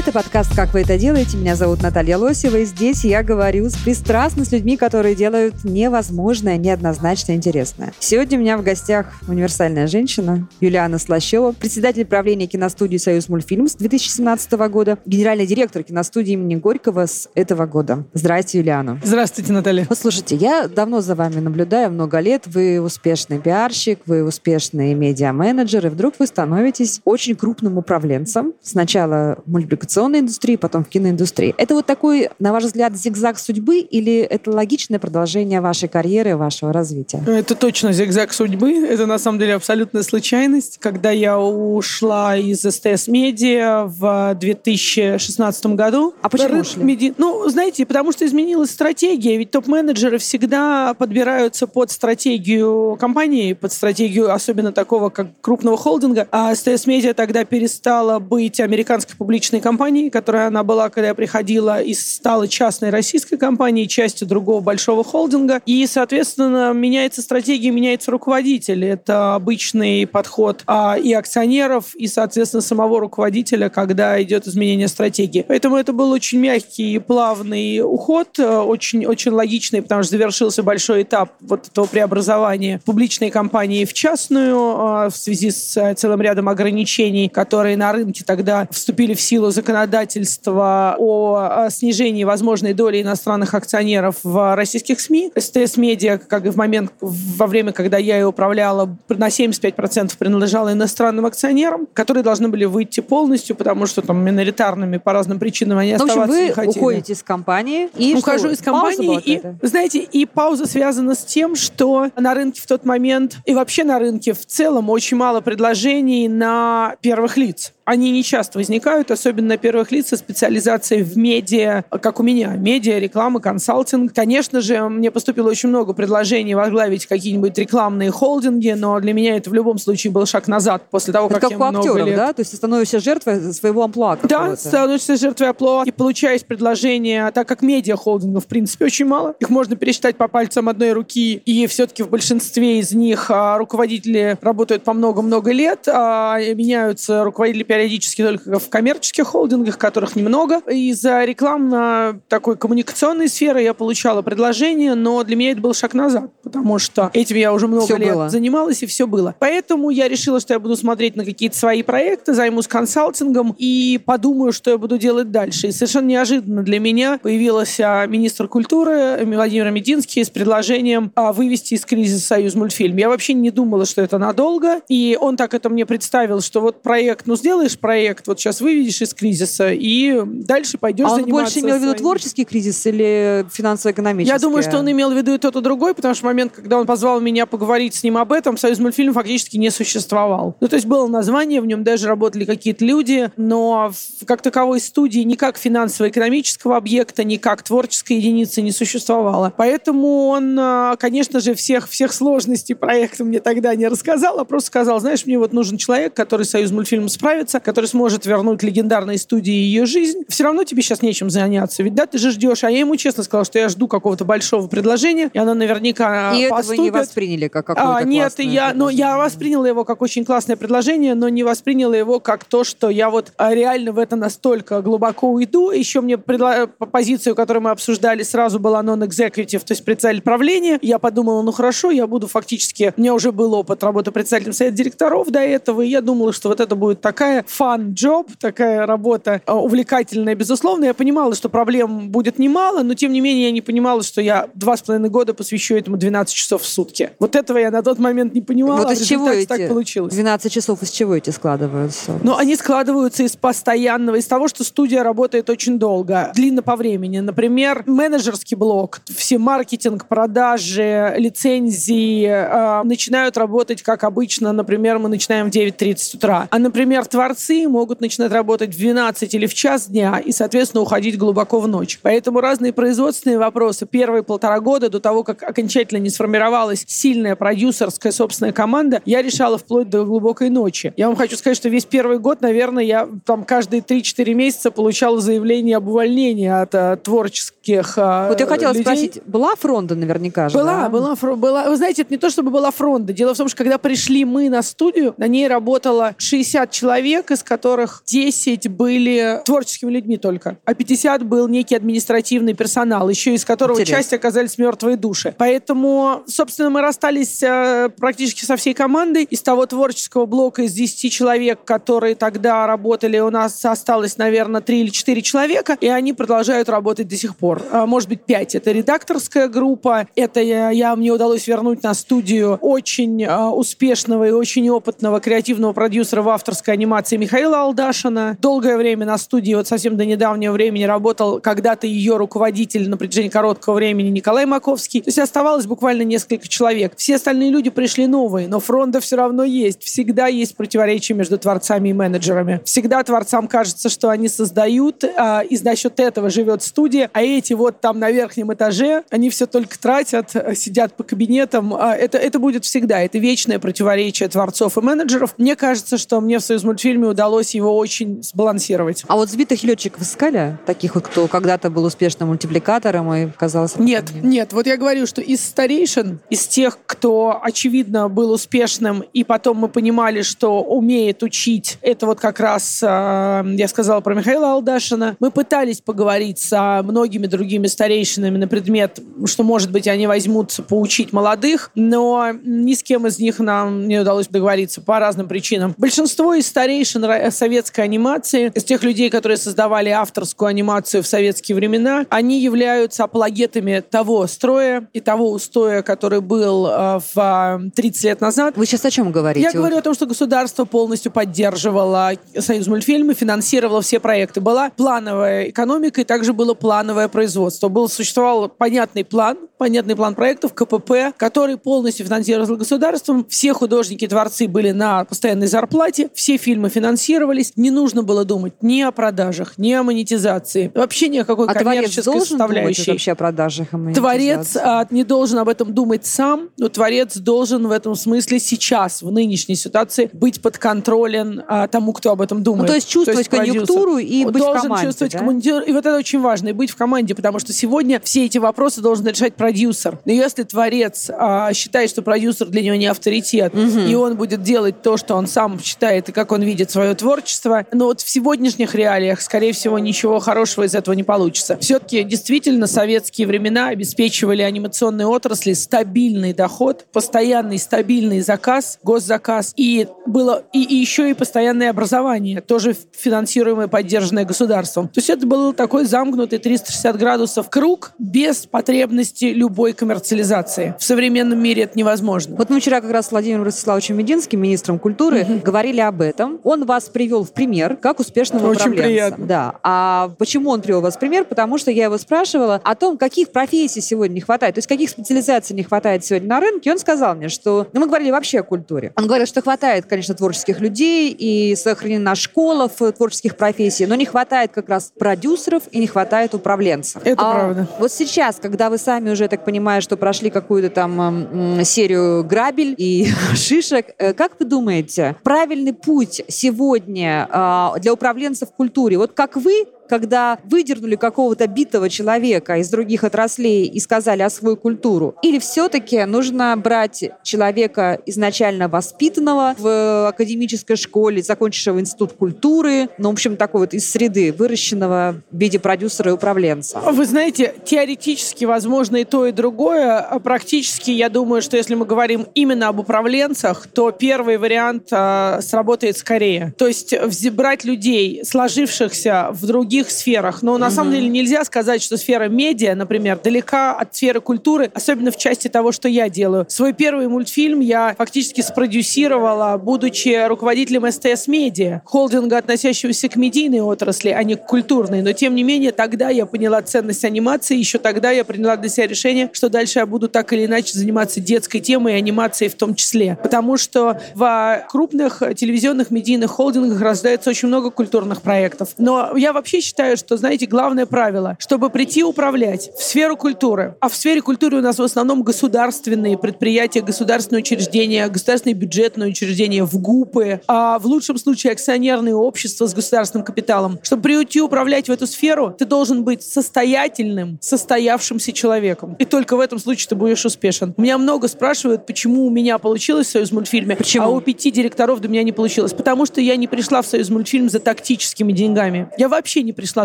Это подкаст «Как вы это делаете?». Меня зовут Наталья Лосева, и здесь я говорю с пристрастно с людьми, которые делают невозможное, неоднозначно интересное. Сегодня у меня в гостях универсальная женщина Юлиана Слащева, председатель правления киностудии «Союз мультфильм» с 2017 года, генеральный директор киностудии имени Горького с этого года. Здрасте, Юлиана. Здравствуйте, Наталья. Вот слушайте, я давно за вами наблюдаю, много лет. Вы успешный пиарщик, вы успешный медиа-менеджер, и вдруг вы становитесь очень крупным управленцем. Сначала в мультипликационной индустрии, потом в киноиндустрии. Это вот такой, на ваш взгляд, зигзаг судьбы или это логичное продолжение вашей карьеры, вашего развития? Это точно зигзаг судьбы. Это на самом деле абсолютная случайность. Когда я ушла из СТС Медиа в 2016 году. А почему ушли? меди- Ну, знаете, потому что изменилась стратегия. Ведь топ-менеджеры всегда подбираются под стратегию компании, под стратегию особенно такого, как крупного холдинга. А СТС Медиа тогда перестала быть американской публичной компанией, которая она была, когда я приходила, и стала частной российской компанией, частью другого большого холдинга. И, соответственно, меняется стратегия, меняется руководитель. Это обычный подход а, и акционеров, и, соответственно, самого руководителя, когда идет изменение стратегии. Поэтому это был очень мягкий, плавный уход, э, очень, очень логичный, потому что завершился большой этап вот этого преобразования публичной компании в частную э, в связи с э, целым рядом ограничений, которые на рынке тогда вступили в силу законодательства о э, снижении возможной доли иностранных акционеров в российских СМИ. СТС Медиа, как и в момент, во время, когда я ее управляла, на 75% принадлежала иностранным акционерам, которые должны были выйти полностью, потому что там миноритарными по разным причинам они Ну, в общем, оставаться не вы хотели. уходите из компании и Ухожу что, из компании, и, какая-то? знаете, и пауза связана с тем, что на рынке в тот момент, и вообще на рынке в целом, очень мало предложений на первых лиц. Они не часто возникают, особенно на первых лиц со специализацией в медиа, как у меня. Медиа, реклама, консалтинг. Конечно же, мне поступило очень много предложений возглавить какие-нибудь рекламные холдинги, но для меня это в любом случае был шаг назад после того, Это как, как я у много актеров, лет да? То есть ты становишься жертвой своего амплуа да, становишься жертвой оплот и получаешь предложения, так как медиа-холдингов, в принципе, очень мало. Их можно пересчитать по пальцам одной руки, и все-таки в большинстве из них а, руководители работают по много-много лет, а меняются руководители периодически только в коммерческих холдингах, которых немного. Из-за рекламно такой коммуникационной сферы я получала предложения, но для меня это был шаг назад, потому что этим я уже много Всё лет было. занималась, и все было. Поэтому я решила, что я буду смотреть на какие-то свои проекты, займусь консалтингом и подумаю, что я буду делать дальше. И совершенно неожиданно для меня появился министр культуры Владимир Мединский с предложением а, вывести из кризиса Союз мультфильм. Я вообще не думала, что это надолго, и он так это мне представил, что вот проект, ну сделаешь проект, вот сейчас выведешь из кризиса, и дальше пойдешь А он заниматься больше имел в виду творческий кризис или финансово-экономический? Я думаю, что он имел в виду и тот, и другой, потому что в момент, когда он позвал меня поговорить с ним об этом, Союз мультфильм фактически не существовал. Ну, то есть было название, в нем даже работали какие-то люди, но как таковой студии ни как финансово-экономического объекта, ни как творческой единицы не существовало. Поэтому он, а, конечно же, всех, всех сложностей проекта мне тогда не рассказал, а просто сказал, знаешь, мне вот нужен человек, который Союз мультфильм справится, который сможет вернуть легендарной студии ее жизнь. Все равно тебе сейчас нечем заняться. Ведь да, ты же ждешь. А я ему честно сказала, что я жду какого-то большого предложения, и она наверняка И это вы не поступит. восприняли как какое-то А, нет, я, но я предложение. восприняла его как очень классное предложение, но не восприняла его как то, что я вот а, реально в это настолько глубоко уйду. Еще мне предла- по- позицию, которую мы обсуждали, сразу была non-executive, то есть председатель правления. Я подумала, ну хорошо, я буду фактически... У меня уже был опыт работы председателем совета директоров до этого, и я думала, что вот это будет такая job, такая работа а, увлекательная, безусловно. Я понимала, что проблем будет немало, но тем не менее я не понимала, что я два с половиной года посвящу этому 12 часов в сутки. Вот этого я на тот момент не понимала. Вот а из в чего эти так получилось. 12 часов из чего эти складываются? Но они складываются из постоянного, из того, что студия работает очень долго, длинно по времени. Например, менеджерский блок, все маркетинг, продажи, лицензии э, начинают работать как обычно. Например, мы начинаем в 9.30 утра. А, например, творцы могут начинать работать в 12 или в час дня и, соответственно, уходить глубоко в ночь. Поэтому разные производственные вопросы первые полтора года до того, как окончательно не сформировалась сильная продюсерская собственная команда, я решала вплоть до глубокой ночи. Я вам хочу сказать, что весь первый год, наверное, я там каждые 3-4 месяца получала заявление об увольнении от а, творческих а, Вот я хотела людей. спросить, была фронта наверняка же, Была, да? была, была. Вы знаете, это не то, чтобы была фронта. Дело в том, что когда пришли мы на студию, на ней работало 60 человек, из которых 10 были творческими людьми только, а 50 был некий административный персонал, еще из которого Интересно. часть оказались мертвые души. Поэтому, собственно, мы расстались э, практически со всей командой. Из того творческого блока из 10 человек, которые тогда работали, у нас осталось, наверное, 3 или 4 человека, и они продолжают работать до сих пор. А, Может быть, 5. Это редакторская группа. Это я, я- мне удалось вернуть на студию очень а, успешного и очень опытного креативного продюсера в авторской анимации Михаила Алдашина. Долгое время на студии, вот совсем до недавнего времени, работал когда-то ее руководитель на протяжении короткого времени Николай Маковский. То есть оставалось буквально несколько человек. Все остальные люди пришли новые, но фронта все равно есть. Всегда есть противоречия между творцами и менеджерами. Всегда творцам кажется, что они создают, а, и за счет этого живет студия, а эти вот там на верхнем этаже, они все только тратят, сидят по кабинетам. А, Это, это будет всегда. Это вечное противоречие творцов и менеджеров. Мне кажется, что мне в «Союз мультфильме» удалось его очень сбалансировать. А вот сбитых летчиков искали? Таких вот, кто когда-то был успешным мультипликатором и казался... Нет, нет. Вот я говорю, что из старейшин, из тех, кто, очевидно, был успешным, и потом мы понимали, что умеет учить, это вот как раз, э, я сказала про Михаила Алдашина, мы пытались поговорить со многими другими старейшинами на предмет, что, может быть, они возьмутся поучить молодых, но ни с кем из них нам не удалось договориться по разным причинам. Большинство из старейшин ра- советской анимации, из тех людей, которые создавали авторскую анимацию в советские времена, они являются апологетами того строя и того устоя, который был э, в э, 30 лет назад. Вы сейчас о чем говорите? Я говорю о том, что государство полностью поддерживало Союз мультфильмы, финансировало все проекты. Была плановая экономика и также было плановое производство. Был, существовал понятный план, понятный план проектов, КПП, который полностью финансировался государством. Все художники творцы были на постоянной зарплате, все фильмы финансировались. Не нужно было думать ни о продажах, ни о монетизации, вообще ни о какой а творец коммерческой думать составляющей. вообще о продажах и Творец а, не должен об этом думать сам, но творец должен в этом смысле сейчас, в нынешней ситуации, быть подконтролен а, тому, кто об этом думает. Ну, то есть чувствовать продюсер. конъюнктуру и быть в должен команде, чувствовать да? командир- И вот это очень важно, и быть в команде, потому что сегодня все эти вопросы должен решать продюсер. Но если творец а, считает, что продюсер для него не авторитет, и он будет делать то, что он сам считает и как он видит свое творчество, но вот в сегодняшних реалиях, скорее всего, ничего хорошего из этого не получится. Все-таки действительно советские времена обеспечивали анимационной отрасли стабильный доход, постоянный стабильный заказ, госзаказ, и было и, и еще и постоянное образование, тоже финансируемое, поддержанное государством. То есть это был такой замкнутый 360 градусов круг без потребности любой коммерциализации. В современном мире это невозможно. Вот мы вчера как раз с Владимиром Ростиславовичем Мединским, министром культуры, говорили об этом. Он вас привел в пример как успешного Очень управленца. приятно. Да. А почему он привел вас в пример? Потому что я его спрашивала о том, каких профессий сегодня не хватает, то есть каких специализаций не хватает сегодня на рынке. И он сказал мне, что... Ну, мы говорили вообще о культуре. Он говорил, что хватает, конечно, творческих людей, и сохранена школа в творческих профессий, но не хватает как раз продюсеров и не хватает управленцев. Это А правда. Вот сейчас, когда вы сами уже, я так понимаю, что прошли какую-то там серию грабель и шишек, э, как вы думаете, правильный путь сегодня а, для управленцев в культуре, вот как вы когда выдернули какого-то битого человека из других отраслей и сказали освой культуру? Или все-таки нужно брать человека изначально воспитанного в академической школе, закончившего институт культуры, ну, в общем, такой вот из среды, выращенного в виде продюсера и управленца? Вы знаете, теоретически возможно и то, и другое. А практически, я думаю, что если мы говорим именно об управленцах, то первый вариант а, сработает скорее. То есть брать людей, сложившихся в других других сферах. Но на самом деле нельзя сказать, что сфера медиа, например, далека от сферы культуры, особенно в части того, что я делаю. Свой первый мультфильм я фактически спродюсировала, будучи руководителем СТС Медиа, холдинга, относящегося к медийной отрасли, а не к культурной. Но тем не менее, тогда я поняла ценность анимации, еще тогда я приняла для себя решение, что дальше я буду так или иначе заниматься детской темой и анимацией в том числе. Потому что в крупных телевизионных медийных холдингах рождается очень много культурных проектов. Но я вообще считаю, что, знаете, главное правило, чтобы прийти управлять в сферу культуры, а в сфере культуры у нас в основном государственные предприятия, государственные учреждения, государственные бюджетные учреждения, в ГУПы, а в лучшем случае акционерные общества с государственным капиталом. Чтобы прийти управлять в эту сферу, ты должен быть состоятельным, состоявшимся человеком. И только в этом случае ты будешь успешен. Меня много спрашивают, почему у меня получилось в «Союз мультфильме», Почему? а у пяти директоров до меня не получилось. Потому что я не пришла в «Союз мультфильм» за тактическими деньгами. Я вообще не пришла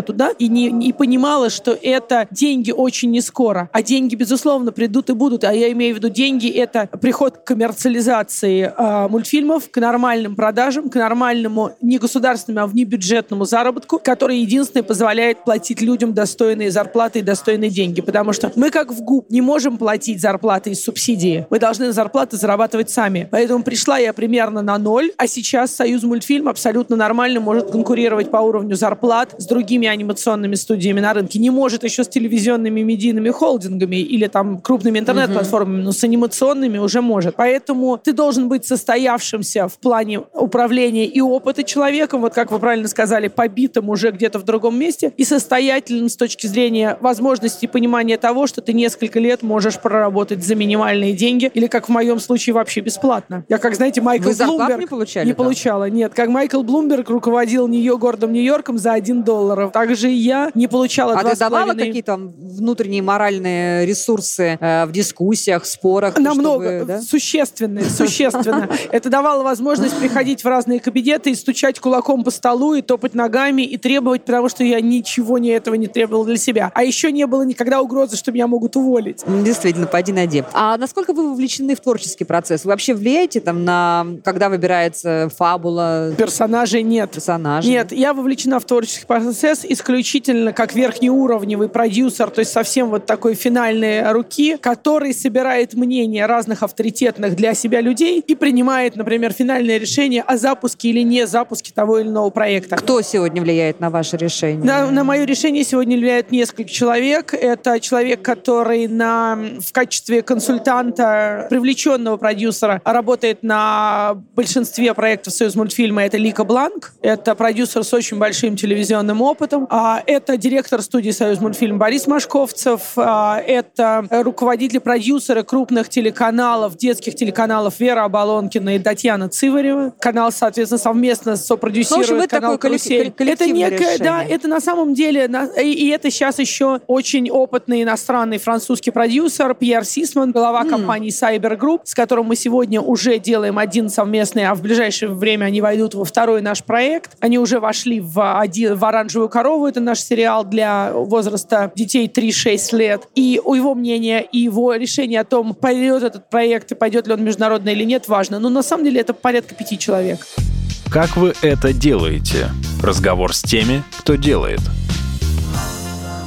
туда и не, не понимала, что это деньги очень не скоро. А деньги, безусловно, придут и будут. А я имею в виду деньги — это приход к коммерциализации э, мультфильмов, к нормальным продажам, к нормальному не государственному, а внебюджетному заработку, который единственный позволяет платить людям достойные зарплаты и достойные деньги. Потому что мы, как в ГУП, не можем платить зарплаты из субсидии. Мы должны зарплаты зарабатывать сами. Поэтому пришла я примерно на ноль, а сейчас Союз мультфильм абсолютно нормально может конкурировать по уровню зарплат с другими анимационными студиями на рынке. Не может еще с телевизионными медийными холдингами или там крупными интернет-платформами, но с анимационными уже может. Поэтому ты должен быть состоявшимся в плане управления и опыта человеком, вот как вы правильно сказали, побитым уже где-то в другом месте, и состоятельным с точки зрения возможности и понимания того, что ты несколько лет можешь проработать за минимальные деньги, или, как в моем случае, вообще бесплатно. Я, как знаете, Майкл Вы Блумберг... не получали Не там? получала, нет. Как Майкл Блумберг руководил Нью- городом Нью-Йорком за один доллар. Также и я не получала А ты давала половиной- какие-то внутренние моральные ресурсы э, в дискуссиях, спорах? Намного, чтобы, да? существенно, существенно. Это давало возможность приходить в разные кабинеты и стучать кулаком по столу, и топать ногами, и требовать, потому что я ничего не этого не требовала для себя. А еще не было никогда угрозы, что меня могут уволить. М, Действительно, пойди найди. А насколько вы вовлечены в творческий процесс? Вы вообще влияете там на, когда выбирается фабула, Персонажей нет. персонажи? Нет, я вовлечена в творческий процесс исключительно как верхнеуровневый продюсер, то есть совсем вот такой финальной руки, который собирает мнение разных авторитетных для себя людей и принимает, например, финальное решение о запуске или не запуске того или иного проекта. Кто сегодня влияет на ваше решение? На, на мое решение сегодня влияет несколько человек. Это человек, который на, в качестве консультанта, привлеченного продюсера, работает на большинстве проектов «Союз мультфильма». Это Лика Бланк. Это продюсер с очень большим телевизионным опытом. А, это директор студии «Союз мультфильм» Борис Машковцев. А, это руководители, продюсеры крупных телеканалов, детских телеканалов Вера Оболонкина и Татьяна Циварева. Канал, соответственно, совместно сопродюсирует Ну, общем, канал такое «Карусель». Это некое, да, решение. это на самом деле, и, это сейчас еще очень опытный иностранный французский продюсер Пьер Сисман, глава компании Cyber Group, с которым мы сегодня уже делаем один совместный, а в ближайшее время они войдут во второй наш проект. Они уже вошли в, один, в «Оранжевую корову», это наш сериал для возраста детей 3-6 лет. И его мнения и его решение о том, пойдет этот проект и пойдет ли он международный или нет, важно. Но на самом деле это порядка пяти человек. Как вы это делаете? Разговор с теми, кто делает.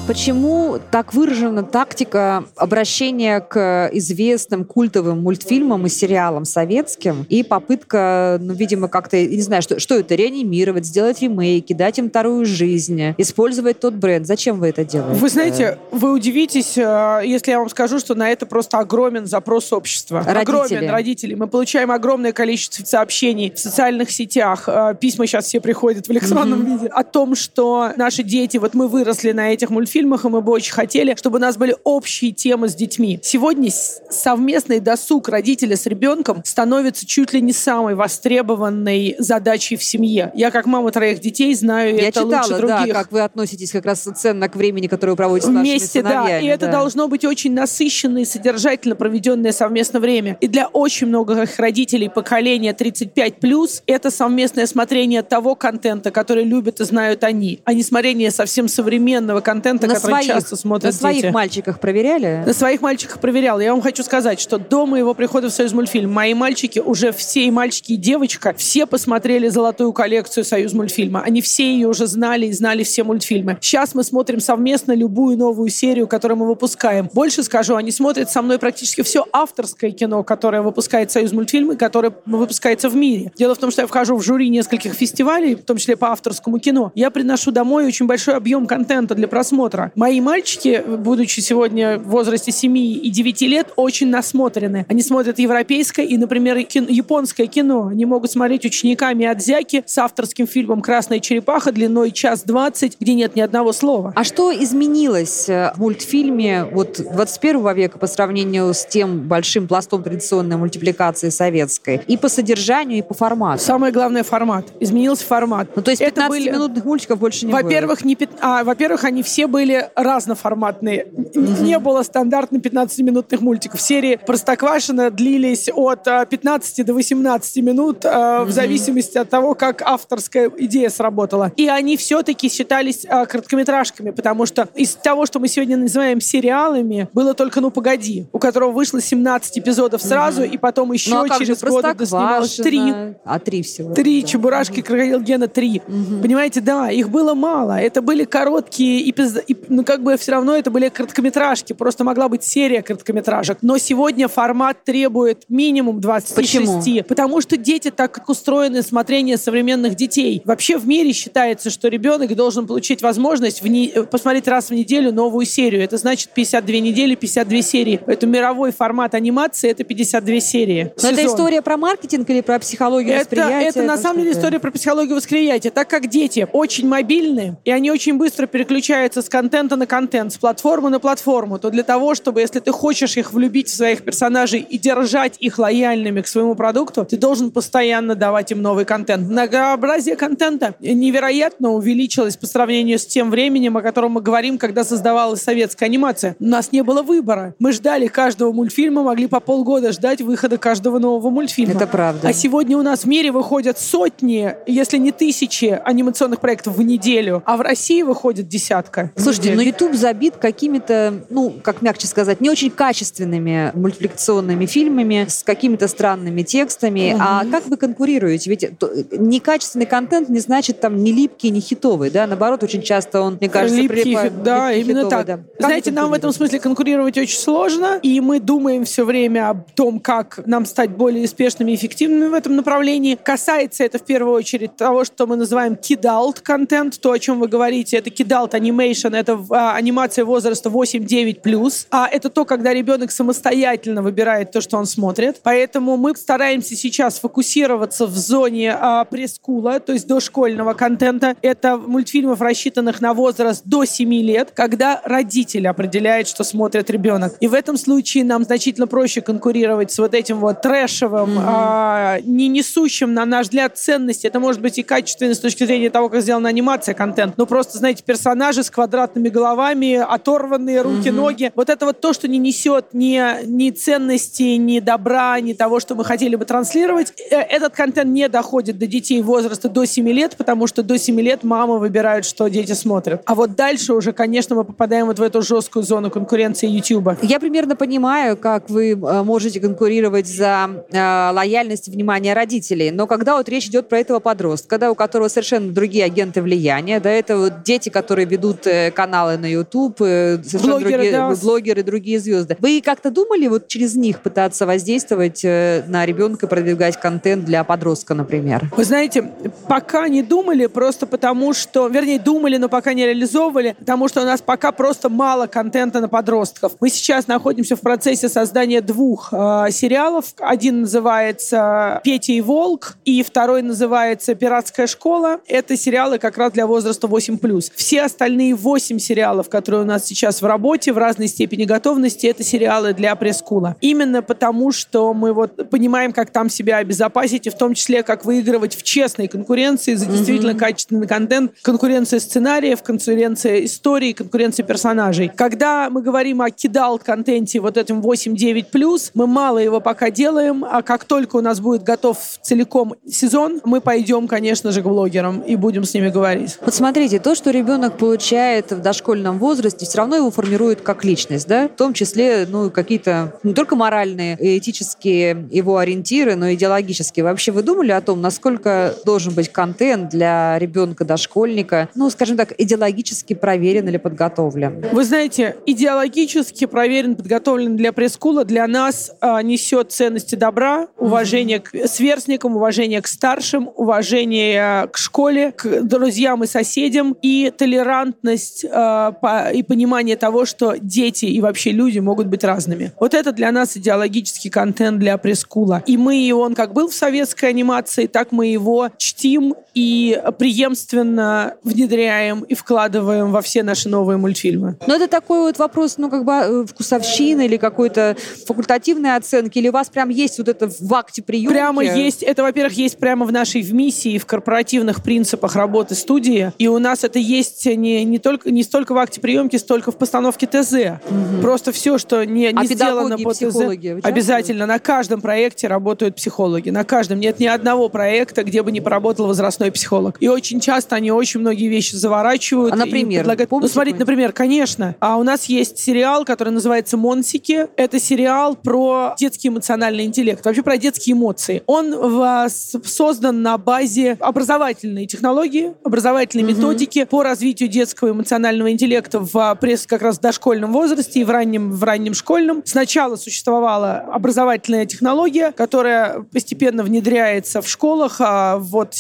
Почему так выражена тактика обращения к известным культовым мультфильмам и сериалам советским и попытка, ну, видимо, как-то, не знаю, что, что это, реанимировать, сделать ремейки, дать им вторую жизнь, использовать тот бренд? Зачем вы это делаете? Вы знаете, вы удивитесь, э, если я вам скажу, что на это просто огромен запрос общества. Родители. Огромен родителей. Мы получаем огромное количество сообщений в социальных сетях. э, Письма сейчас все приходят в электронном виде о том, что наши дети, вот мы выросли на этих мультфильмах, и мы бы очень хотели, чтобы у нас были общие темы с детьми. Сегодня совместный досуг родителя с ребенком становится чуть ли не самой востребованной задачей в семье. Я как мама троих детей знаю Я это лучше читала, да, других. как вы относитесь как раз ценно к времени, которое вы проводите с нашими Вместе, да. сыновьями. И это да. должно быть очень насыщенное и содержательно проведенное совместное время. И для очень многих родителей поколения 35+, это совместное смотрение того контента, который любят и знают они, а не смотрение совсем современного контента, на своих, часто смотрят На своих дети. мальчиках проверяли? На своих мальчиках проверял. Я вам хочу сказать, что до моего прихода в Союз мультфильм мои мальчики, уже все и мальчики, и девочка, все посмотрели золотую коллекцию Союз мультфильма. Они все ее уже знали и знали все мультфильмы. Сейчас мы смотрим совместно любую новую серию, которую мы выпускаем. Больше скажу, они смотрят со мной практически все авторское кино, которое выпускает Союз мультфильм и которое выпускается в мире. Дело в том, что я вхожу в жюри нескольких фестивалей, в том числе по авторскому кино. Я приношу домой очень большой объем контента для просмотра. Мои мальчики, будучи сегодня в возрасте 7 и 9 лет, очень насмотрены. Они смотрят европейское и, например, и кин- японское кино. Они могут смотреть учениками Адзяки с авторским фильмом «Красная черепаха» длиной час двадцать, где нет ни одного слова. А что изменилось э, в мультфильме вот 21 века по сравнению с тем большим пластом традиционной мультипликации советской? И по содержанию, и по формату? Самое главное — формат. Изменился формат. Ну, то есть Это были- 15-минутных мультиков больше не Во-первых, не пят- а, во-первых, они все были разноформатные. Н- Не было стандартно 15-минутных мультиков. Серии Простоквашино длились от а, 15 до 18 минут а, в зависимости от того, как авторская идея сработала. И они все-таки считались а, короткометражками, потому что из того, что мы сегодня называем сериалами, было только «Ну, погоди», у которого вышло 17 эпизодов сразу, и потом еще Ну, а через годы доснималось три. А, три всего. Три Чебурашки, Крокодил Гена, три. Понимаете, да, их было мало. Это были короткие эпизоды. Ну, как бы все равно это были короткометражки. Просто могла быть серия короткометражек. Но сегодня формат требует минимум 26. Почему? Потому что дети так как устроены смотрение современных детей. Вообще в мире считается, что ребенок должен получить возможность в не- э, посмотреть раз в неделю новую серию. Это значит 52 недели, 52 серии. Поэтому мировой формат анимации — это 52 серии. Но это история про маркетинг или про психологию Это, восприятия? это на Про самом деле история про психологию восприятия. Так как дети очень мобильны, и они очень быстро переключаются с контента на контент, с платформы на платформу, то для того, чтобы, если ты хочешь их влюбить в своих персонажей и держать их лояльными к своему продукту, ты должен постоянно давать им новый контент. Многообразие контента невероятно увеличилось по сравнению с тем временем, о котором мы говорим, когда создавалась советская анимация. У нас не было выбора. Мы ждали каждого мультфильма, могли по полгода ждать выхода каждого нового мультфильма. Это правда. А сегодня у нас в мире выходят сотни, если не тысячи анимационных проектов в неделю, а в России выходит десятка. в Слушайте, ну неделю. YouTube забит какими-то, ну, как мягче сказать, не очень качественными мультипликационными фильмами с какими-то странными текстами. А как вы конкурируете? Ведь то- некачественный контент не значит там не липкий, не хитовый, да? Наоборот, очень часто он, мне кажется, Липкий, прилипает- да, липкий, именно хитовый, так. да. Знаете, нам в этом смысле конкурировать очень сложно, и мы думаем все время о том, как нам стать более успешными и эффективными в этом направлении. Касается это в первую очередь того, что мы называем kidult контент, то, о чем вы говорите, это kidult animation, это а, анимация возраста 8-9+, а это то, когда ребенок самостоятельно выбирает то, что он смотрит. Поэтому мы стараемся сейчас фокусироваться в зоне а, прескула, то есть дошкольного контента. Это мультфильмов, рассчитанных на возраст до 7 лет, когда родитель определяет, что смотрит ребенок. И в этом случае нам значительно проще конкурировать с вот этим вот трэшевым, а, не несущим, на наш взгляд, ценности. Это может быть и качественно с точки зрения того, как сделана анимация, контент. Но просто, знаете, персонажи с квадратными головами, оторванные руки, ноги. Вот это вот то, что не несет ни, ни ценности, ни добра, ни того, что мы хотели бы транслировать. Э, Этот контент не доходит до детей возраста до 7 лет, потому что до 7 лет мамы выбирают, что дети смотрят. А вот дальше уже, конечно, мы попадаем вот в эту жесткую зону конкуренции YouTube. Я примерно понимаю, как вы э, можете конкурировать за э, лояльность и внимание родителей, но когда вот речь идет про этого подростка, да, у которого совершенно другие агенты влияния, да, это вот дети, которые ведут э, каналы на YouTube, э, Блогеры, другие да. блогеры, другие звезды. Вы как-то думали вот через них пытаться воздействовать э, на ребенка, продвигать контент для подростка, например? Вы знаете, пока не думали, просто потому что, вернее, думали, но пока не реализовывали, потому что у нас пока просто мало контента на подростков. Мы сейчас находимся в процессе создания двух э, сериалов. Один называется «Петя и Волк», и второй называется «Пиратская школа». Это сериалы как раз для возраста 8+. Все остальные 8 сериалов, которые у нас сейчас в работе, в разной степени готовности, это сериалы для пресс-кула. Именно потому, что мы вот понимаем, как там себя обезопасить, и в том числе, как выигрывать в честной конкуренции за действительно качественный контент, конкуренция сценариев, конкуренция истории, конкуренция персонажей. Когда мы говорим о кидал-контенте, вот этом 8-9+, мы мало его пока делаем, а как только у нас будет готов целиком сезон, мы пойдем, конечно же, к блогерам и будем с ними говорить. Вот смотрите, то, что ребенок получает в дошкольном возрасте, все равно его формирует как личность, да? В том числе, ну, какие-то не только моральные и этические его ориентиры, но и идеологические. Вообще вы думали о том, насколько должен быть контент для ребенка-дошкольника, ну, скажем так, идеологически проверен или подготовлен? Вы знаете, идеологически проверен, подготовлен для пресс-скула, для нас а, несет ценности добра, уважение к сверстникам, уважение к старшим, уважение к школе, к друзьям и соседям и толерантность э, по, и понимание того, что дети и вообще люди могут быть разными. Вот это для нас идеологический контент для пресс-скула. И мы, и он как был в советской анимации, так мы его чтим и преемственно внедряем и вкладываем во все наши новые мультфильмы. Но это такой вот вопрос, ну, как бы э, вкусовщины или какой-то факультативной оценки, или у вас прям есть вот это в акте приемки? Прямо есть. Это, во-первых, есть прямо в нашей в миссии, в корпоративных принципах работы студии. И у нас это есть не, не, только, не столько в акте приемки, столько в постановке ТЗ. Угу. Просто все, что не, не а сделано по ТЗ, обязательно на каждом проекте работают психологи. На каждом. Нет ни одного проекта, где бы не поработал возрастной психолог. И очень часто они очень многие вещи заворачивают. А, например? Предлагают... Ну, смотрите, например, конечно. А у нас есть сериал, который называется «Монсики». Это сериал про детский эмоциональный интеллект. Вообще про детские эмоции. Он в, создан на базе образовательной технологии, образовательной угу. методики по развитию детского эмоционального интеллекта в пресс как раз в дошкольном возрасте и в раннем, в раннем школьном. Сначала существовала образовательная технология, которая постепенно внедряется в школах. А вот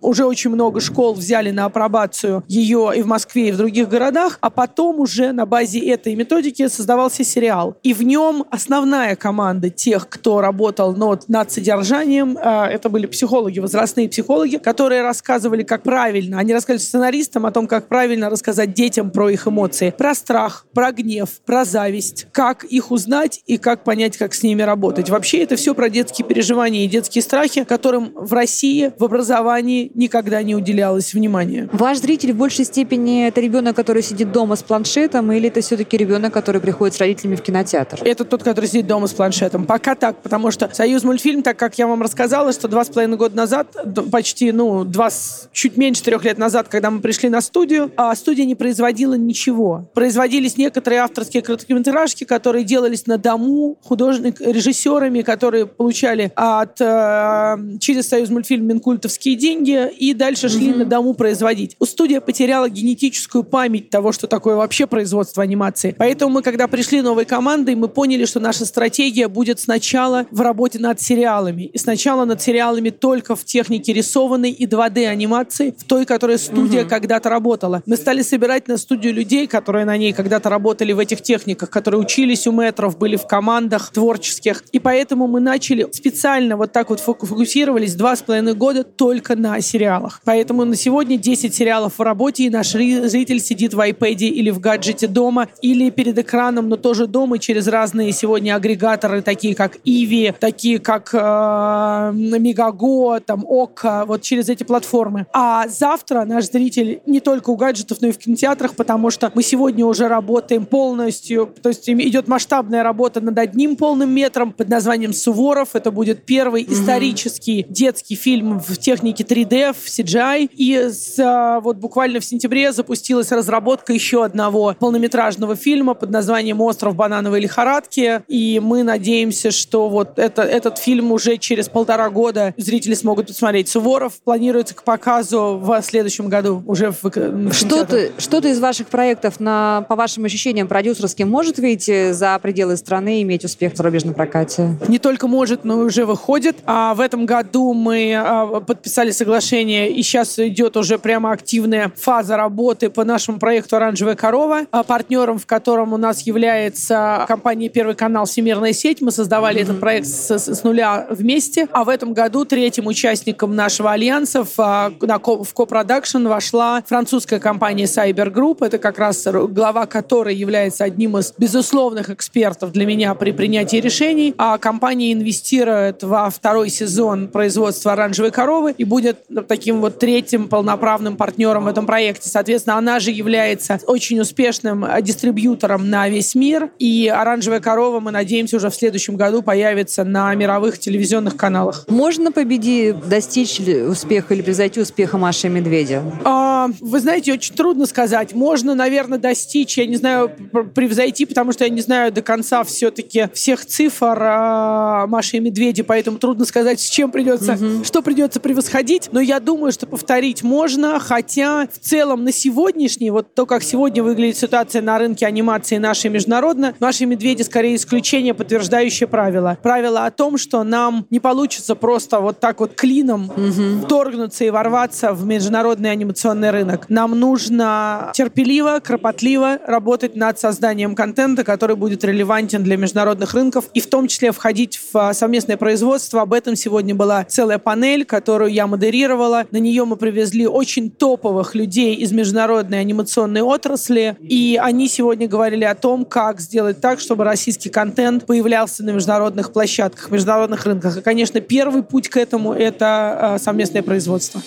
уже очень много школ взяли на апробацию ее и в Москве, и в других городах, а потом уже на базе этой методики создавался сериал. И в нем основная команда тех, кто работал над, над содержанием, а, это были психологи, возрастные психологи, которые рассказывали, как правильно, они рассказывали сценаристам о том, как правильно рассказать детям про их эмоции, про страх, про гнев, про зависть, как их узнать и как понять, как с ними работать. Вообще это все про детские переживания и детские страхи, которым в России в образовании никогда не уделялось внимания. Ваш зритель в большей степени это ребенок, который сидит дома с планшетом, или это все-таки ребенок, который приходит с родителями в кинотеатр? Это тот, который сидит дома с планшетом. Пока так, потому что Союз мультфильм, так как я вам рассказала, что два с половиной года назад, почти, ну, два, чуть меньше трех лет назад, когда мы пришли на студию, а студия не производила ничего. Производились некоторые авторские короткометражки, которые делались на дому художник, режиссерами, которые получали от, э, через Союз мультфильм Минкультовские деньги и дальше шли mm-hmm. на дому производить. У студия потеряла генетическую память того, что такое вообще производство анимации. Поэтому мы, когда пришли новой командой, мы поняли, что наша стратегия будет сначала в работе над сериалами. И сначала над сериалами только в технике рисованной и 2D анимации, в той, которой студия mm-hmm. когда-то работала. Мы стали собирать на студию людей, которые на ней когда-то работали в этих техниках, которые учились у метров, были в командах творческих. И поэтому мы начали специально вот так вот фокусировались два с половиной года только на сериалах. Поэтому на сегодня 10 сериалов в работе, и наш зритель сидит в iPad или в гаджете дома, или перед экраном, но тоже дома через разные сегодня агрегаторы, такие как Иви, такие как э, Мегаго, там Ока, вот через эти платформы. А завтра наш зритель не только у гаджетов, но и в кинотеатрах, потому что мы сегодня уже работаем полностью, то есть идет масштабная работа над одним полным метром под названием «Суворов». Это будет первый mm-hmm. исторический детский фильм в технике 3D, в CGI. И с, а, вот буквально в сентябре запустилась разработка еще одного полнометражного фильма под названием «Остров банановой лихорадки». И мы надеемся, что вот это, этот фильм уже через полтора года зрители смогут посмотреть. «Суворов» планируется к показу в следующем году уже в, в что-то, что-то из ваших проектов, на, по вашим ощущениям, продюсерским может выйти за пределы страны и иметь успех в зарубежном прокате? Не только может, но и уже выходит. А в этом году мы а, подписали соглашение, и сейчас идет уже прямо активная фаза работы по нашему проекту «Оранжевая корова», а партнером в котором у нас является компания «Первый канал. Всемирная сеть». Мы создавали mm-hmm. этот проект с, с нуля вместе. А в этом году третьим участником нашего альянса в, а, на, в копродакшн вошла французская компания Cyber Group. Это как раз глава которой является одним из безусловных экспертов для меня при принятии решений. А компания инвестирует во второй сезон производства «Оранжевой коровы» и будет таким вот третьим полноправным партнером в этом проекте. Соответственно, она же является очень успешным дистрибьютором на весь мир. И «Оранжевая корова», мы надеемся, уже в следующем году появится на мировых телевизионных каналах. Можно победить, достичь успеха или превзойти успеха Маши Медведя? А, вы знаете, очень трудно сказать сказать. Можно, наверное, достичь, я не знаю, превзойти, потому что я не знаю до конца все-таки всех цифр э, Маши и Медведи, поэтому трудно сказать, с чем придется, угу. что придется превосходить. Но я думаю, что повторить можно, хотя в целом на сегодняшний, вот то, как сегодня выглядит ситуация на рынке анимации нашей международно, Маши и Медведи скорее исключение, подтверждающее правило. Правило о том, что нам не получится просто вот так вот клином угу. вторгнуться и ворваться в международный анимационный рынок. Нам нужно терпеливо, кропотливо работать над созданием контента, который будет релевантен для международных рынков, и в том числе входить в а, совместное производство. Об этом сегодня была целая панель, которую я модерировала. На нее мы привезли очень топовых людей из международной анимационной отрасли, и они сегодня говорили о том, как сделать так, чтобы российский контент появлялся на международных площадках, международных рынках. И, конечно, первый путь к этому — это а, совместное производство.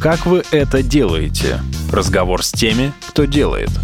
Как вы это делаете? Разговор с теми, кто делает –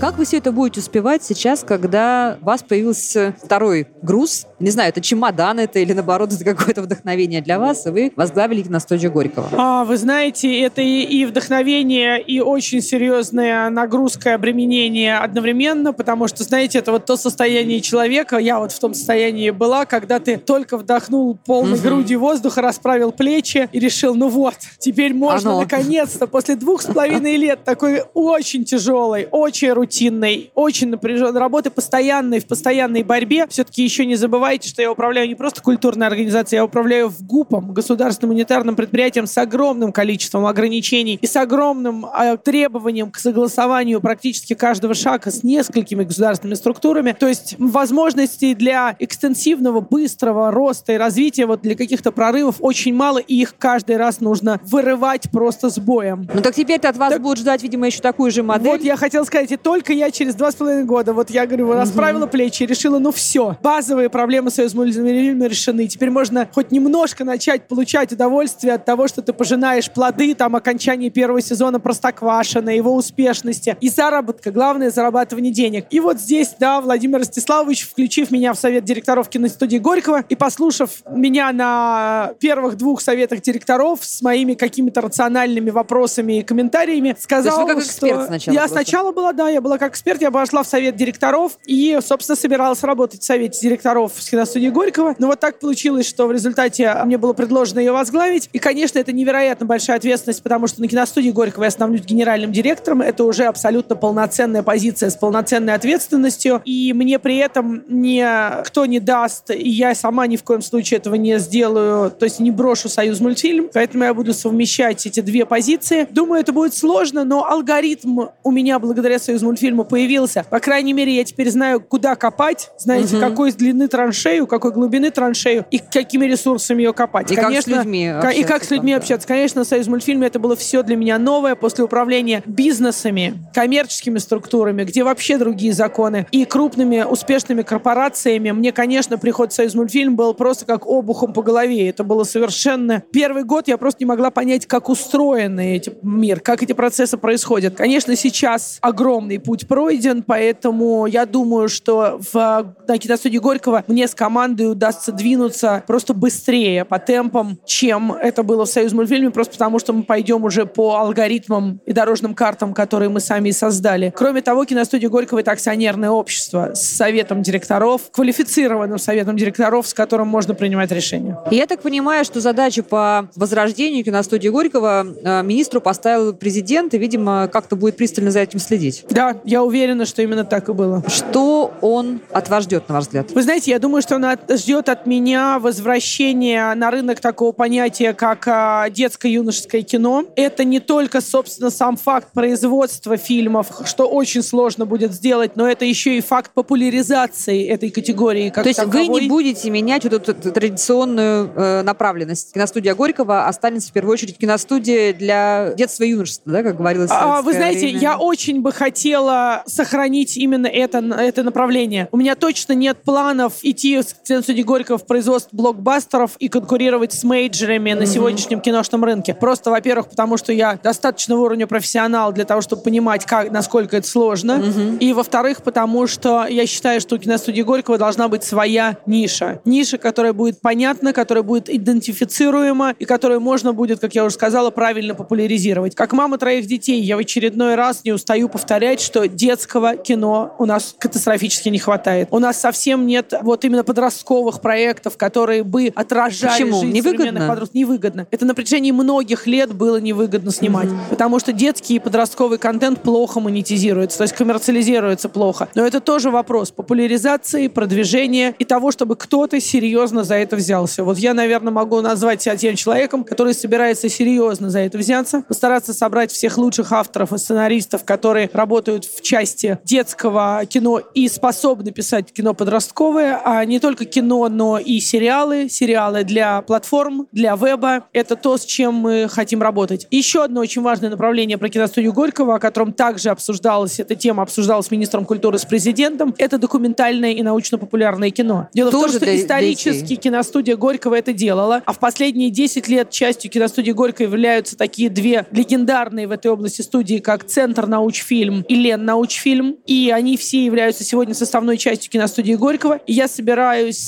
как вы все это будете успевать сейчас, когда у вас появился второй груз? Не знаю, это чемодан это или наоборот это какое-то вдохновение для вас, и вы возглавили киностудию Горького. А, вы знаете, это и, и вдохновение, и очень серьезная нагрузка, обременение одновременно, потому что, знаете, это вот то состояние человека, я вот в том состоянии была, когда ты только вдохнул полной угу. грудью воздуха, расправил плечи и решил, ну вот, теперь можно Оно. наконец-то после двух с половиной лет такой очень тяжелой, очень рутинной очень напряженной работы, постоянной, в постоянной борьбе. Все-таки еще не забывайте, что я управляю не просто культурной организацией, я управляю в ГУПом, государственным унитарным предприятием с огромным количеством ограничений и с огромным э, требованием к согласованию практически каждого шага с несколькими государственными структурами. То есть возможностей для экстенсивного, быстрого роста и развития, вот для каких-то прорывов очень мало, и их каждый раз нужно вырывать просто с боем. Ну так теперь-то от вас так, будут ждать, видимо, еще такую же модель. Вот я хотел сказать, и только я через два с половиной года, вот я говорю, расправила угу. плечи и решила, ну все, базовые проблемы союз мультфильма решены. Теперь можно хоть немножко начать получать удовольствие от того, что ты пожинаешь плоды, там, окончания первого сезона Простоквашина, его успешности и заработка. Главное, зарабатывание денег. И вот здесь, да, Владимир Ростиславович, включив меня в совет директоров киностудии Горького и послушав меня на первых двух советах директоров с моими какими-то рациональными вопросами и комментариями, сказал, То есть вы как что... Сначала я просто. сначала была, да, я была была как эксперт, я пошла в совет директоров и, собственно, собиралась работать в совете директоров с киностудии Горького. Но вот так получилось, что в результате мне было предложено ее возглавить. И, конечно, это невероятно большая ответственность, потому что на киностудии Горького я становлюсь генеральным директором. Это уже абсолютно полноценная позиция с полноценной ответственностью. И мне при этом никто не даст, и я сама ни в коем случае этого не сделаю, то есть не брошу Союз мультфильм. Поэтому я буду совмещать эти две позиции. Думаю, это будет сложно, но алгоритм у меня благодаря Союз мультфильм фильма появился. По крайней мере, я теперь знаю, куда копать, знаете, угу. какой длины траншею, какой глубины траншею и какими ресурсами ее копать. И Конечно, как с людьми И как с людьми общаться. Конечно, Союз мультфильме это было все для меня новое после управления бизнесами, коммерческими структурами, где вообще другие законы, и крупными успешными корпорациями. Мне, конечно, приход в Союз мультфильм был просто как обухом по голове. Это было совершенно... Первый год я просто не могла понять, как устроен эти мир, как эти процессы происходят. Конечно, сейчас огромный путь пройден, поэтому я думаю, что в, на киностудии Горького мне с командой удастся двинуться просто быстрее по темпам, чем это было в Союз мультфильме, просто потому что мы пойдем уже по алгоритмам и дорожным картам, которые мы сами создали. Кроме того, киностудия Горького это акционерное общество с советом директоров, квалифицированным советом директоров, с которым можно принимать решения. Я так понимаю, что задачу по возрождению киностудии Горького э, министру поставил президент, и, видимо, как-то будет пристально за этим следить. Да, я уверена, что именно так и было. Что он от вас ждет, на ваш взгляд? Вы знаете, я думаю, что он от, ждет от меня возвращения на рынок такого понятия, как а, детско-юношеское кино. Это не только, собственно, сам факт производства фильмов, что очень сложно будет сделать, но это еще и факт популяризации этой категории. Как То есть таковой. вы не будете менять вот эту традиционную э, направленность. Киностудия Горького останется в первую очередь киностудия для детства и юношества, да, как говорилось. А, вы знаете, время. я очень бы хотела сохранить именно это, это направление. У меня точно нет планов идти идти с киностудии Горького в производство блокбастеров и конкурировать с мейджерами на сегодняшнем киношном рынке. Просто, во-первых, потому что я достаточного уровня профессионал для того, чтобы понимать, как, насколько это сложно. И, во-вторых, потому что я считаю, что у киностудии Горького должна быть своя ниша. Ниша, которая будет понятна, которая будет идентифицируема и которую можно будет, как я уже сказала, правильно популяризировать. Как мама троих детей, я в очередной раз не устаю повторять, что детского кино у нас катастрофически не хватает. У нас совсем нет вот именно подростковых проектов, которые бы отражали Почему? жизнь Невыгодно? современных подростков. Невыгодно. Это на протяжении многих лет было невыгодно снимать. Потому что детский и подростковый контент плохо монетизируется, то есть коммерциализируется плохо. Но это тоже вопрос популяризации, продвижения и того, чтобы кто-то серьезно за это взялся. Вот я, наверное, могу назвать себя тем человеком, который собирается серьезно за это взяться, постараться собрать всех лучших авторов и сценаристов, которые работают в части детского кино и способны писать кино подростковое, а не только кино, но и сериалы, сериалы для платформ, для веба. Это то, с чем мы хотим работать. Еще одно очень важное направление про киностудию Горького, о котором также обсуждалась, эта тема обсуждалась с министром культуры, с президентом, это документальное и научно-популярное кино. Дело Тоже в том, что для исторически детей. киностудия Горького это делала, а в последние 10 лет частью киностудии Горького являются такие две легендарные в этой области студии, как Центр научфильм и Лен научфильм, и они все являются сегодня составной частью киностудии Горького. И я собираюсь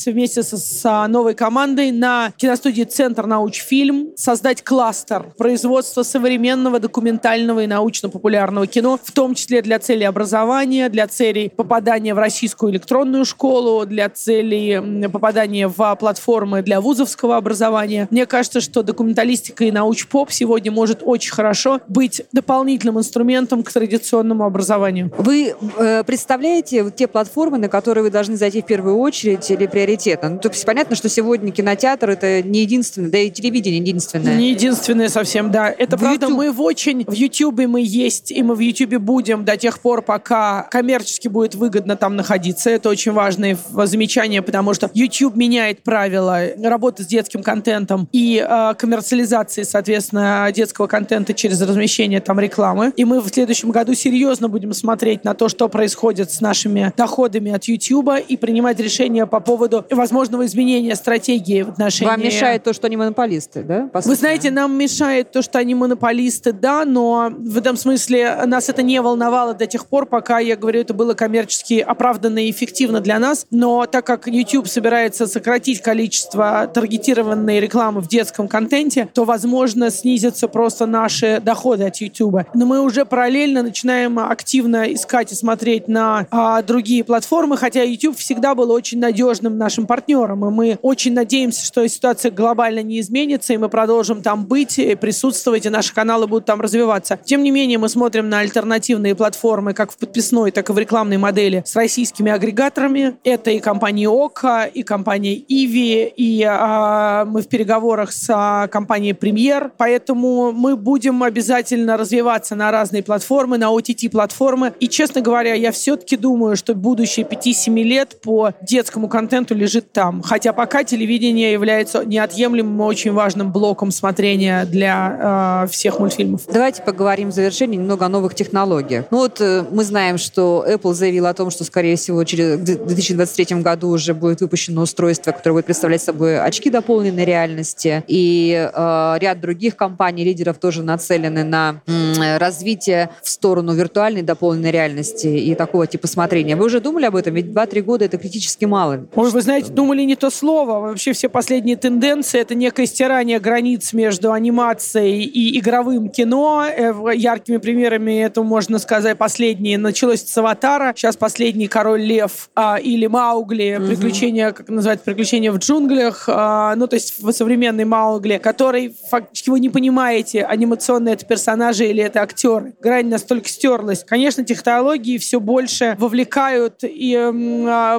вместе со, с новой командой на киностудии Центр научфильм создать кластер производства современного документального и научно-популярного кино, в том числе для целей образования, для целей попадания в российскую электронную школу, для целей попадания в платформы для вузовского образования. Мне кажется, что документалистика и науч-поп сегодня может очень хорошо быть дополнительным инструментом к традиционному образованию. Вы э, представляете те платформы, на которые вы должны зайти в первую очередь или приоритетно? Ну, то есть понятно, что сегодня кинотеатр это не единственное, да и телевидение не единственное. Не единственное совсем, да. Это В правда, YouTube. мы в очень... В Ютубе мы есть, и мы в Ютубе будем до тех пор, пока коммерчески будет выгодно там находиться. Это очень важное замечание, потому что YouTube меняет правила работы с детским контентом и э, коммерциализации, соответственно, детского контента через размещение там рекламы. И мы в следующем году серьезно будем смотреть на то, что происходит с нашими доходами от YouTube и принимать решения по поводу возможного изменения стратегии в отношении... Вам мешает то, что они монополисты, да? Вы знаете, нам мешает то, что они монополисты, да, но в этом смысле нас это не волновало до тех пор, пока, я говорю, это было коммерчески оправданно и эффективно для нас. Но так как YouTube собирается сократить количество таргетированной рекламы в детском контенте, то, возможно, снизятся просто наши доходы от YouTube. Но мы уже параллельно начинаем активно искать и смотреть на а, другие платформы, хотя YouTube всегда был очень надежным нашим партнером, и мы очень надеемся, что ситуация глобально не изменится, и мы продолжим там быть, и присутствовать, и наши каналы будут там развиваться. Тем не менее, мы смотрим на альтернативные платформы, как в подписной, так и в рекламной модели с российскими агрегаторами. Это и компания Ока, и компания Иви, и а, мы в переговорах с а, компанией Премьер, поэтому мы будем обязательно развиваться на разные платформы, на OTT-платформы. И, честно говоря, я все-таки думаю, что будущее 5-7 лет по детскому контенту лежит там. Хотя пока телевидение является неотъемлемым и очень важным блоком смотрения для э, всех мультфильмов. Давайте поговорим в завершении немного о новых технологиях. Ну вот э, мы знаем, что Apple заявила о том, что, скорее всего, через в 2023 году уже будет выпущено устройство, которое будет представлять собой очки дополненной реальности. И э, ряд других компаний, лидеров тоже нацелены на м, развитие в сторону виртуальной дополненной реальности и такого типа смотрения. Вы уже думали об этом? Ведь 2-3 года это критически мало. Ой, вы знаете, думали не то слово. Вообще все последние тенденции — это некое стирание границ между анимацией и игровым кино. Э, Яркими примерами это можно сказать последние. Началось с «Аватара», сейчас последний «Король лев» а, или «Маугли», приключения, как называют, «Приключения в джунглях», а, ну, то есть в современный «Маугли», который фактически вы не понимаете, анимационные это персонажи или это актеры. Грань настолько стерлась. Конечно, технологии все больше вовлекают и а,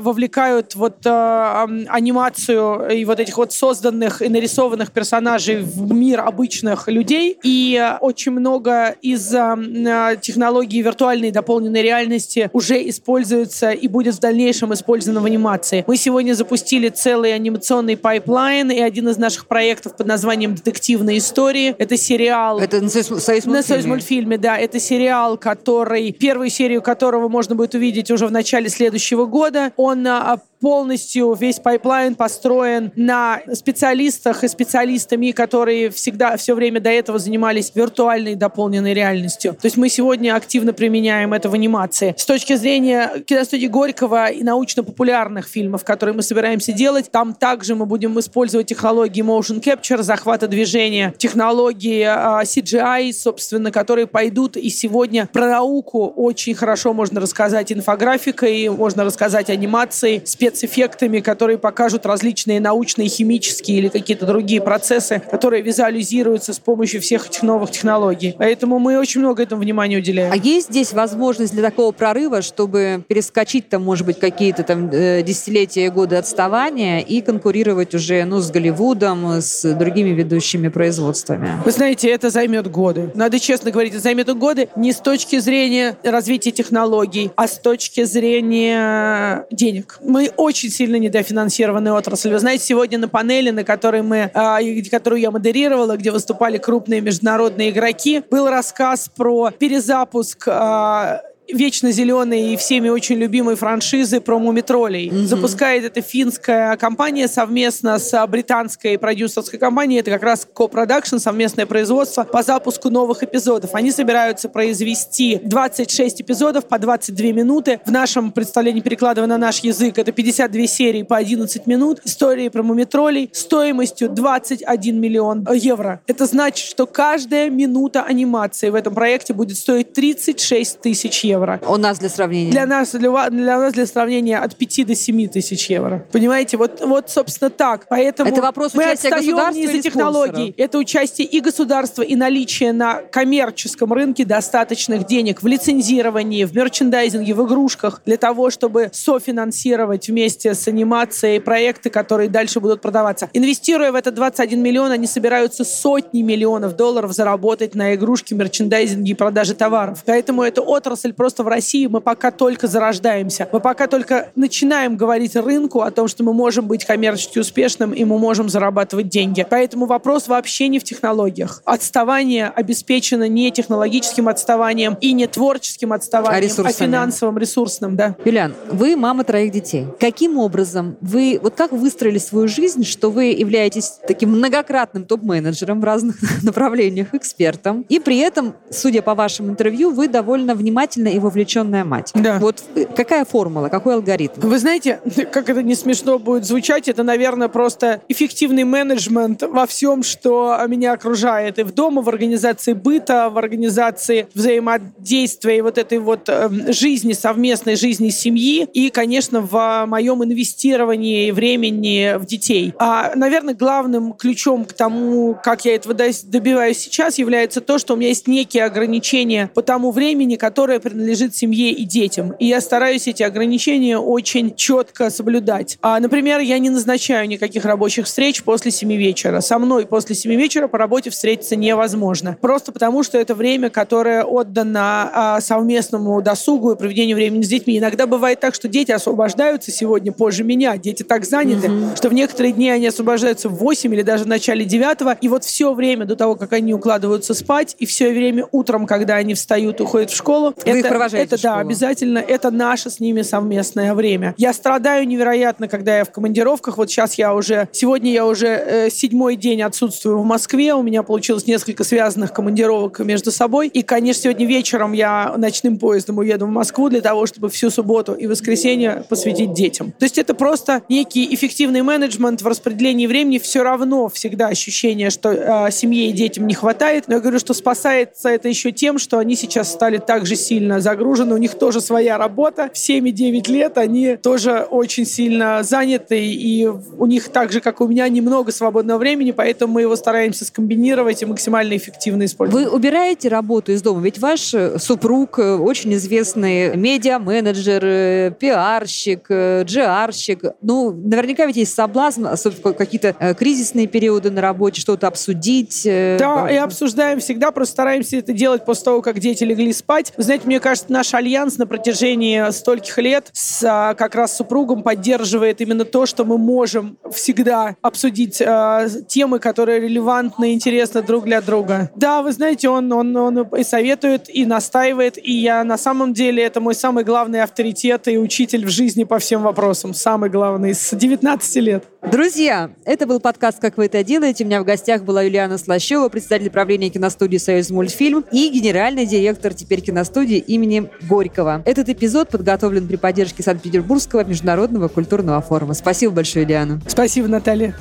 вот ам, анимацию и вот этих вот созданных и нарисованных персонажей в мир обычных людей. И очень много из а, технологий виртуальной дополненной реальности уже используется и будет в дальнейшем использовано в анимации. Мы сегодня запустили целый анимационный пайплайн, и один из наших проектов под названием «Детективные истории» — это сериал Это на Союз, Союз на Союз мультфильме. мультфильме, да. Это сериал, который, первую серию которого можно будет увидеть уже в начале следующего года. Он а, полностью весь пайплайн построен на специалистах и специалистами, которые всегда все время до этого занимались виртуальной дополненной реальностью. То есть мы сегодня активно применяем это в анимации. С точки зрения киностудии Горького и научно-популярных фильмов, которые мы собираемся делать, там также мы будем использовать технологии motion capture, захвата движения, технологии а, CGI, собственно, которые пойдут и сегодня про науку очень хорошо можно рассказать инфографикой, можно рассказать анимацией, спецэффектами, которые покажут различные научные, химические или какие-то другие процессы, которые визуализируются с помощью всех этих новых технологий. Поэтому мы очень много этому внимания уделяем. А есть здесь возможность для такого прорыва, чтобы перескочить там, может быть, какие-то там э, десятилетия, годы отставания и конкурировать уже ну, с Голливудом, с другими ведущими производствами? Вы знаете, это займет годы. Надо честно говорить, это займет годы не с точки зрения развития технологий, а с точки зрения денег. Мы очень сильно недофинансированная отрасль. Вы знаете, сегодня на панели, на которой мы, э, которую я модерировала, где выступали крупные международные игроки, был рассказ про перезапуск э, вечно зеленой и всеми очень любимой франшизы про мумитролей. Mm-hmm. Запускает это финская компания совместно с британской продюсерской компанией. Это как раз ко-продакшн, совместное производство по запуску новых эпизодов. Они собираются произвести 26 эпизодов по 22 минуты. В нашем представлении, перекладывая на наш язык, это 52 серии по 11 минут. Истории про мумитролей стоимостью 21 миллион евро. Это значит, что каждая минута анимации в этом проекте будет стоить 36 тысяч евро евро. У нас для сравнения? Для нас для, для нас для сравнения от 5 до 7 тысяч евро. Понимаете, вот, вот собственно так. Поэтому Это вопрос мы участия отстаем не из-за технологий. Это участие и государства, и наличие на коммерческом рынке достаточных денег в лицензировании, в мерчендайзинге, в игрушках для того, чтобы софинансировать вместе с анимацией проекты, которые дальше будут продаваться. Инвестируя в это 21 миллион, они собираются сотни миллионов долларов заработать на игрушки, мерчендайзинге и продаже товаров. Поэтому эта отрасль просто в России мы пока только зарождаемся. Мы пока только начинаем говорить рынку о том, что мы можем быть коммерчески успешным и мы можем зарабатывать деньги. Поэтому вопрос вообще не в технологиях. Отставание обеспечено не технологическим отставанием и не творческим отставанием, а, а финансовым, ресурсным, да. Юлиан, вы мама троих детей. Каким образом вы, вот как выстроили свою жизнь, что вы являетесь таким многократным топ-менеджером в разных направлениях, экспертом, и при этом, судя по вашему интервью, вы довольно внимательно и вовлеченная мать. Да. Вот э, какая формула, какой алгоритм? Вы знаете, как это не смешно будет звучать, это, наверное, просто эффективный менеджмент во всем, что меня окружает. И в дома, в организации быта, в организации взаимодействия и вот этой вот э, жизни, совместной жизни семьи. И, конечно, в моем инвестировании времени в детей. А, наверное, главным ключом к тому, как я этого добиваюсь сейчас, является то, что у меня есть некие ограничения по тому времени, которое принадлежит принадлежит семье и детям. И я стараюсь эти ограничения очень четко соблюдать. А, например, я не назначаю никаких рабочих встреч после 7 вечера. Со мной после 7 вечера по работе встретиться невозможно. Просто потому, что это время, которое отдано а, совместному досугу и проведению времени с детьми. Иногда бывает так, что дети освобождаются сегодня позже меня. Дети так заняты, mm-hmm. что в некоторые дни они освобождаются в 8 или даже в начале 9. И вот все время до того, как они укладываются спать, и все время утром, когда они встают, уходят в школу, Вы это провожаете Это, да, обязательно. Это наше с ними совместное время. Я страдаю невероятно, когда я в командировках. Вот сейчас я уже... Сегодня я уже э, седьмой день отсутствую в Москве. У меня получилось несколько связанных командировок между собой. И, конечно, сегодня вечером я ночным поездом уеду в Москву для того, чтобы всю субботу и воскресенье посвятить детям. То есть это просто некий эффективный менеджмент в распределении времени. Все равно всегда ощущение, что э, семье и детям не хватает. Но я говорю, что спасается это еще тем, что они сейчас стали так же сильно загружены, у них тоже своя работа. В 7-9 лет они тоже очень сильно заняты, и у них так же, как у меня, немного свободного времени, поэтому мы его стараемся скомбинировать и максимально эффективно использовать. Вы убираете работу из дома? Ведь ваш э, супруг э, очень известный медиа-менеджер, э, пиарщик, джиарщик. Ну, наверняка ведь есть соблазн, особенно какие-то кризисные периоды на работе, что-то обсудить. Да, и обсуждаем всегда, просто стараемся это делать после того, как дети легли спать. Вы знаете, мне кажется, кажется, наш альянс на протяжении стольких лет с а, как раз супругом поддерживает именно то, что мы можем всегда обсудить а, темы, которые релевантны и интересны друг для друга. Да, вы знаете, он, он, он и советует, и настаивает, и я на самом деле это мой самый главный авторитет и учитель в жизни по всем вопросам. Самый главный с 19 лет. Друзья, это был подкаст «Как вы это делаете». У меня в гостях была Юлиана Слащева, председатель правления киностудии «Союз мультфильм» и генеральный директор теперь киностудии имени Горького. Этот эпизод подготовлен при поддержке Санкт-Петербургского международного культурного форума. Спасибо большое, Юлиана. Спасибо, Наталья.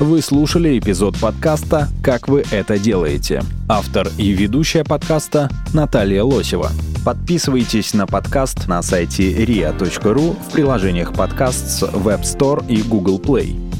Вы слушали эпизод подкаста «Как вы это делаете». Автор и ведущая подкаста Наталья Лосева. Подписывайтесь на подкаст на сайте ria.ru в приложениях подкаст с Web Store и Google Play.